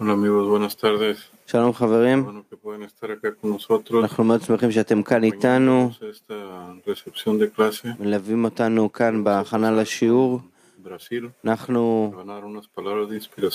Hola amigos, buenas tardes. שלום חברים, Bueno que pueden estar acá con nosotros. אנחנו מאוד שמחים שאתם כאן איתנו, Acompañándonos a esta recepción de clase מלווים אותנו כאן בהכנה לשיעור. en Brasil. אנחנו.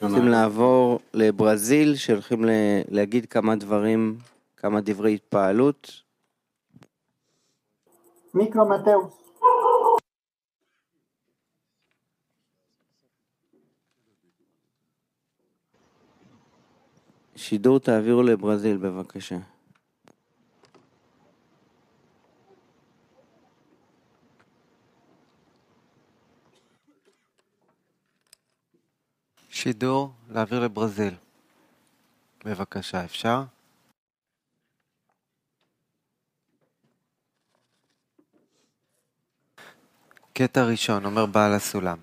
רוצים a- לעבור לברזיל, שהולכים להגיד כמה דברים, כמה דברי התפעלות. מיקרו מתאוס. שידור תעבירו לברזיל בבקשה. שידור להעביר לברזיל. בבקשה, אפשר? קטע ראשון, אומר בעל הסולם.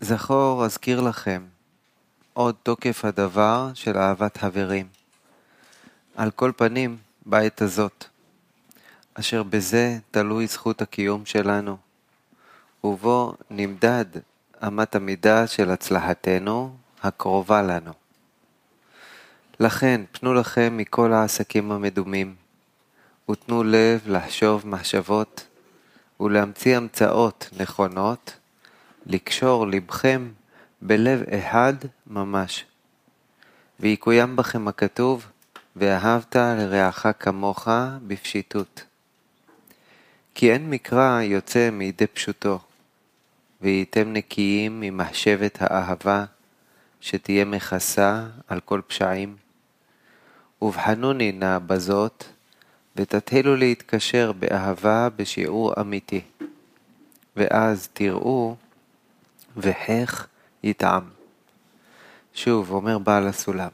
זכור, אזכיר לכם, עוד תוקף הדבר של אהבת חברים. על כל פנים, בעת הזאת, אשר בזה תלוי זכות הקיום שלנו, ובו נמדד אמת המידה של הצלחתנו הקרובה לנו. לכן, פנו לכם מכל העסקים המדומים, ותנו לב לחשוב מחשבות ולהמציא המצאות נכונות, לקשור לבכם בלב אחד ממש. ויקוים בכם הכתוב, ואהבת לרעך כמוך בפשיטות. כי אין מקרא יוצא מידי פשוטו, והייתם נקיים ממחשבת האהבה, שתהיה מכסה על כל פשעים. ובחנוני נא בזאת, ותתחילו להתקשר באהבה בשיעור אמיתי. ואז תראו, וכך יטעם. שוב, אומר בעל הסולם.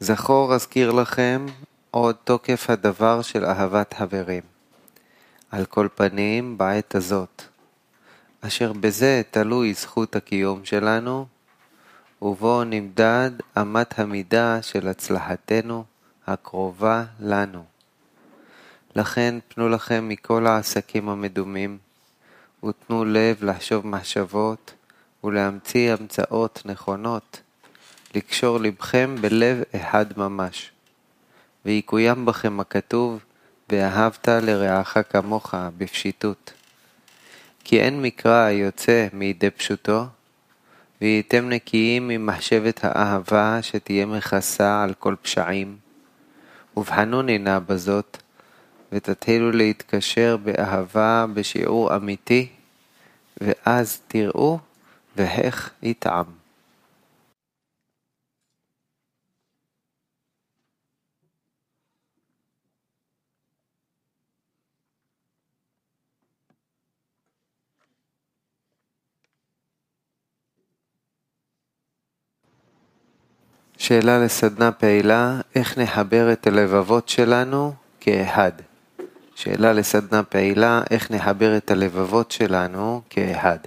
זכור אזכיר לכם עוד תוקף הדבר של אהבת חברים. על כל פנים, בעת הזאת. אשר בזה תלוי זכות הקיום שלנו, ובו נמדד אמת המידה של הצלחתנו הקרובה לנו. לכן פנו לכם מכל העסקים המדומים, ותנו לב לחשוב מחשבות ולהמציא המצאות נכונות, לקשור לבכם בלב אחד ממש. ויקוים בכם הכתוב, ואהבת לרעך כמוך בפשיטות. כי אין מקרא היוצא מידי פשוטו, והייתם נקיים ממחשבת האהבה שתהיה מכסה על כל פשעים. ובחנוני נא בזאת, ותתחילו להתקשר באהבה בשיעור אמיתי, ואז תראו ואיך יטעם. שאלה לסדנה פעילה, איך נחבר את הלבבות שלנו כאחד? שאלה לסדנה פעילה, איך נחבר את הלבבות שלנו כאחד?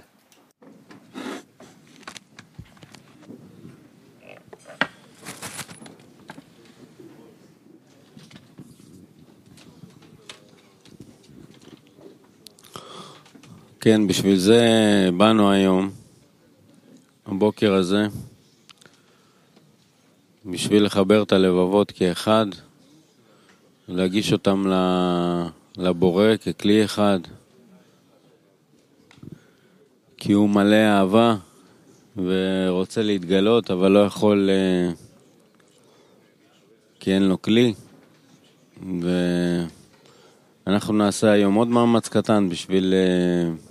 כן, בשביל זה באנו היום, הבוקר הזה, בשביל לחבר את הלבבות כאחד, להגיש אותם לבורא ככלי אחד, כי הוא מלא אהבה ורוצה להתגלות, אבל לא יכול אה, כי אין לו כלי. ואנחנו נעשה היום עוד מאמץ קטן בשביל, אה,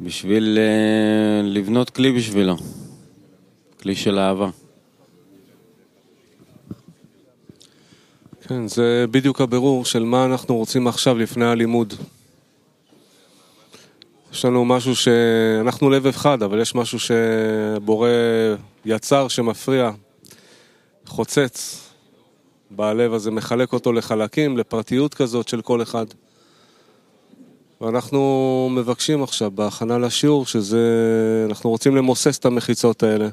בשביל אה, לבנות כלי בשבילו, כלי של אהבה. כן, זה בדיוק הבירור של מה אנחנו רוצים עכשיו לפני הלימוד. יש לנו משהו ש... אנחנו לב אחד, אבל יש משהו שבורא יצר שמפריע, חוצץ. בלב הזה מחלק אותו לחלקים, לפרטיות כזאת של כל אחד. ואנחנו מבקשים עכשיו בהכנה לשיעור שזה... אנחנו רוצים למוסס את המחיצות האלה.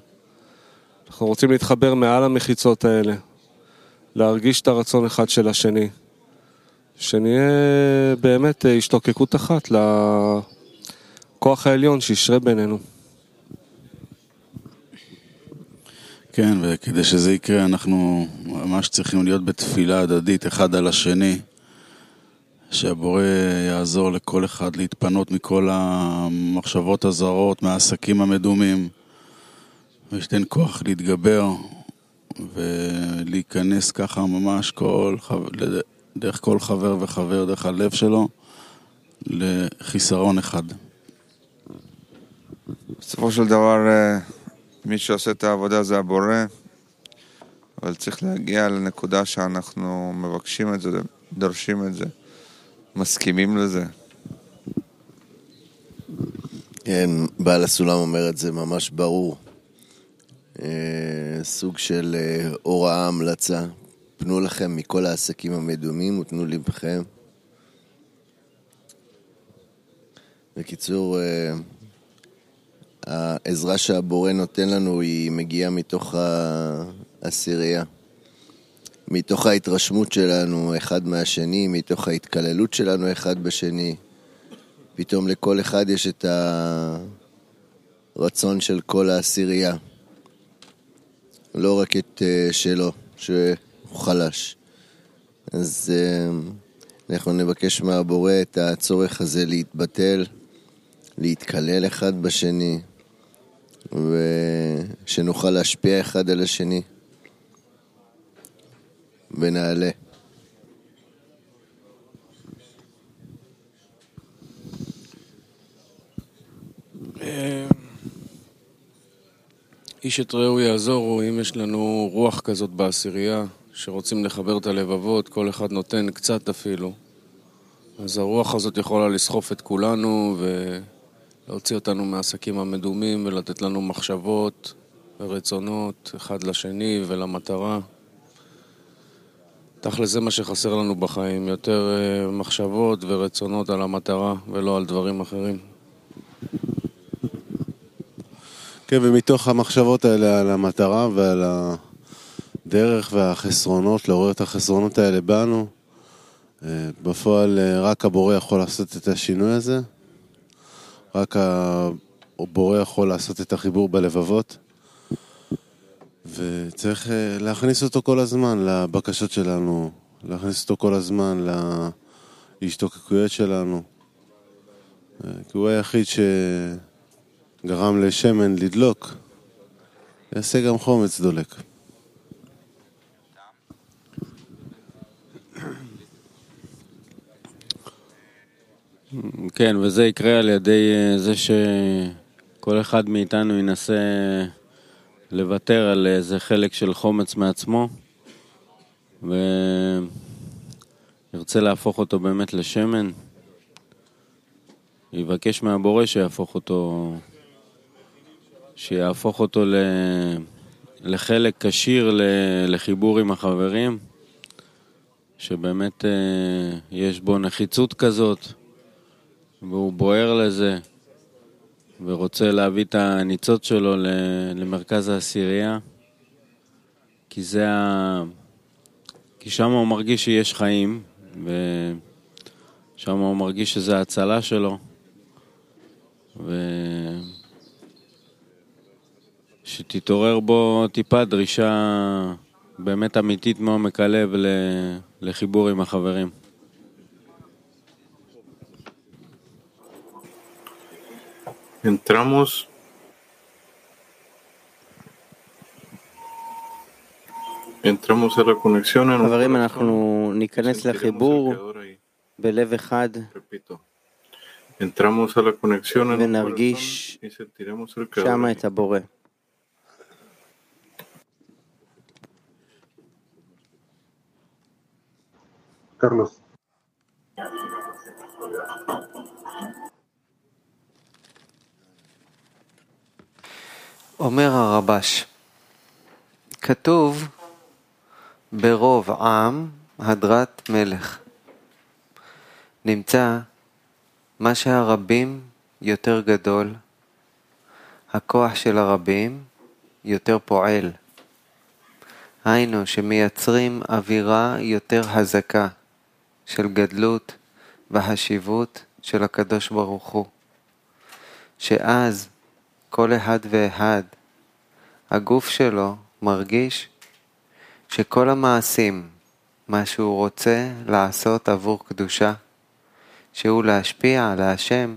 אנחנו רוצים להתחבר מעל המחיצות האלה. להרגיש את הרצון אחד של השני. שנהיה באמת השתוקקות אחת לכוח העליון שישרה בינינו. כן, וכדי שזה יקרה אנחנו ממש צריכים להיות בתפילה הדדית אחד על השני, שהבורא יעזור לכל אחד להתפנות מכל המחשבות הזרות, מהעסקים המדומים, וייתן כוח להתגבר ולהיכנס ככה ממש כל, דרך כל חבר וחבר, דרך הלב שלו, לחיסרון אחד. בסופו של דבר, אה, מי שעושה את העבודה זה הבורא, אבל צריך להגיע לנקודה שאנחנו מבקשים את זה, דורשים את זה, מסכימים לזה. כן, בעל הסולם אומר את זה ממש ברור. אה, סוג של אה, הוראה, המלצה. פנו לכם מכל העסקים המדומים ותנו לבכם. בקיצור, אה, העזרה שהבורא נותן לנו היא מגיעה מתוך העשירייה. מתוך ההתרשמות שלנו אחד מהשני, מתוך ההתקללות שלנו אחד בשני. פתאום לכל אחד יש את הרצון של כל העשירייה. לא רק את uh, שלו, שהוא חלש. אז uh, אנחנו נבקש מהבורא את הצורך הזה להתבטל, להתקלל אחד בשני, ושנוכל להשפיע אחד על השני. ונעלה. אה, איש את רעהו יעזורו, אם יש לנו רוח כזאת בעשירייה, שרוצים לחבר את הלבבות, כל אחד נותן קצת אפילו, אז הרוח הזאת יכולה לסחוף את כולנו ולהוציא אותנו מהעסקים המדומים ולתת לנו מחשבות ורצונות אחד לשני ולמטרה. תכל'ס זה מה שחסר לנו בחיים, יותר אה, מחשבות ורצונות על המטרה ולא על דברים אחרים. כן, ומתוך המחשבות האלה על המטרה ועל הדרך והחסרונות, לעורר את החסרונות האלה בנו, אה, בפועל אה, רק הבורא יכול לעשות את השינוי הזה, רק הבורא יכול לעשות את החיבור בלבבות, וצריך אה, להכניס אותו כל הזמן לבקשות שלנו, להכניס אותו כל הזמן להשתוקקויות שלנו, כי הוא היחיד ש... גרם לשמן לדלוק, יעשה גם חומץ דולק. כן, וזה יקרה על ידי אה, זה שכל אחד מאיתנו ינסה לוותר על איזה חלק של חומץ מעצמו וירצה להפוך אותו באמת לשמן. יבקש מהבורא שיהפוך אותו שיהפוך אותו לחלק כשיר לחיבור עם החברים, שבאמת אה, יש בו נחיצות כזאת, והוא בוער לזה, ורוצה להביא את הניצוץ שלו למרכז העשירייה, כי זה ה... כי שם הוא מרגיש שיש חיים, ושם הוא מרגיש שזה ההצלה שלו. ו... שתתעורר בו טיפה דרישה באמת אמיתית מעומק הלב לחיבור עם החברים. Entramos. חברים, אנחנו ניכנס לחיבור בלב אחד ונרגיש שם את הבורא. Carlos. אומר הרבש, כתוב ברוב עם הדרת מלך. נמצא מה שהרבים יותר גדול, הכוח של הרבים יותר פועל. היינו שמייצרים אווירה יותר הזקה. של גדלות והשיבות של הקדוש ברוך הוא, שאז כל אחד ואחד, הגוף שלו מרגיש שכל המעשים, מה שהוא רוצה לעשות עבור קדושה, שהוא להשפיע על השם,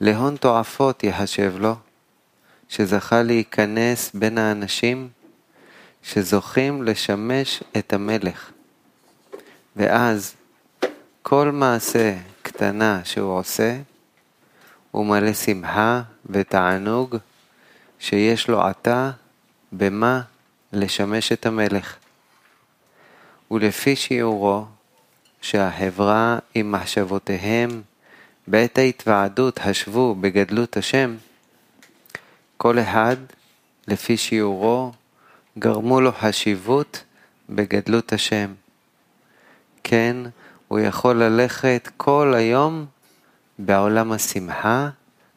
להון תועפות יחשב לו, שזכה להיכנס בין האנשים שזוכים לשמש את המלך. ואז כל מעשה קטנה שהוא עושה, הוא מלא שמחה ותענוג שיש לו עתה במה לשמש את המלך. ולפי שיעורו שהחברה עם מחשבותיהם בעת ההתוועדות השבו בגדלות השם, כל אחד לפי שיעורו גרמו לו חשיבות בגדלות השם. כן, הוא יכול ללכת כל היום בעולם השמחה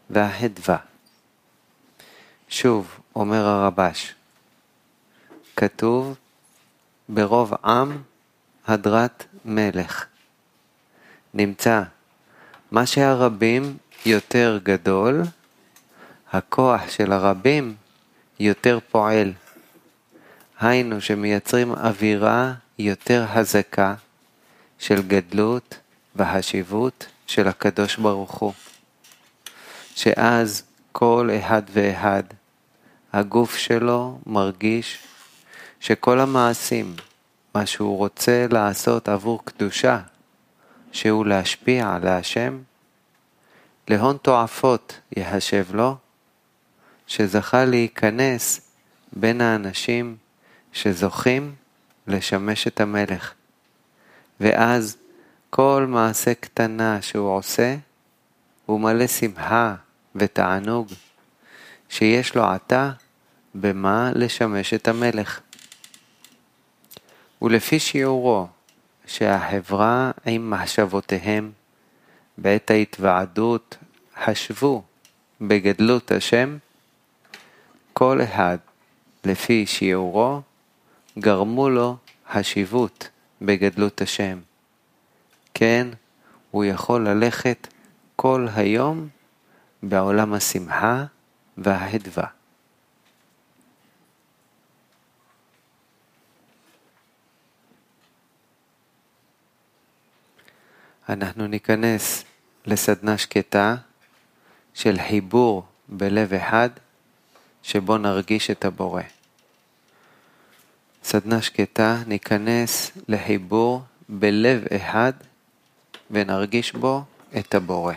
והחדווה. שוב, אומר הרבש, כתוב ברוב עם הדרת מלך. נמצא, מה שהרבים יותר גדול, הכוח של הרבים יותר פועל. היינו שמייצרים אווירה יותר הזקה של גדלות והשיבות של הקדוש ברוך הוא. שאז כל אחד ואחד, הגוף שלו מרגיש שכל המעשים, מה שהוא רוצה לעשות עבור קדושה, שהוא להשפיע על השם, להון תועפות יחשב לו, שזכה להיכנס בין האנשים שזוכים לשמש את המלך. ואז כל מעשה קטנה שהוא עושה, הוא מלא שמחה ותענוג, שיש לו עתה במה לשמש את המלך. ולפי שיעורו שהחברה עם מחשבותיהם בעת ההתוועדות חשבו בגדלות השם, כל אחד לפי שיעורו גרמו לו חשיבות בגדלות השם. כן, הוא יכול ללכת כל היום בעולם השמחה והחדווה. אנחנו ניכנס לסדנה שקטה של חיבור בלב אחד, שבו נרגיש את הבורא. סדנה שקטה, ניכנס לחיבור בלב אחד ונרגיש בו את הבורא.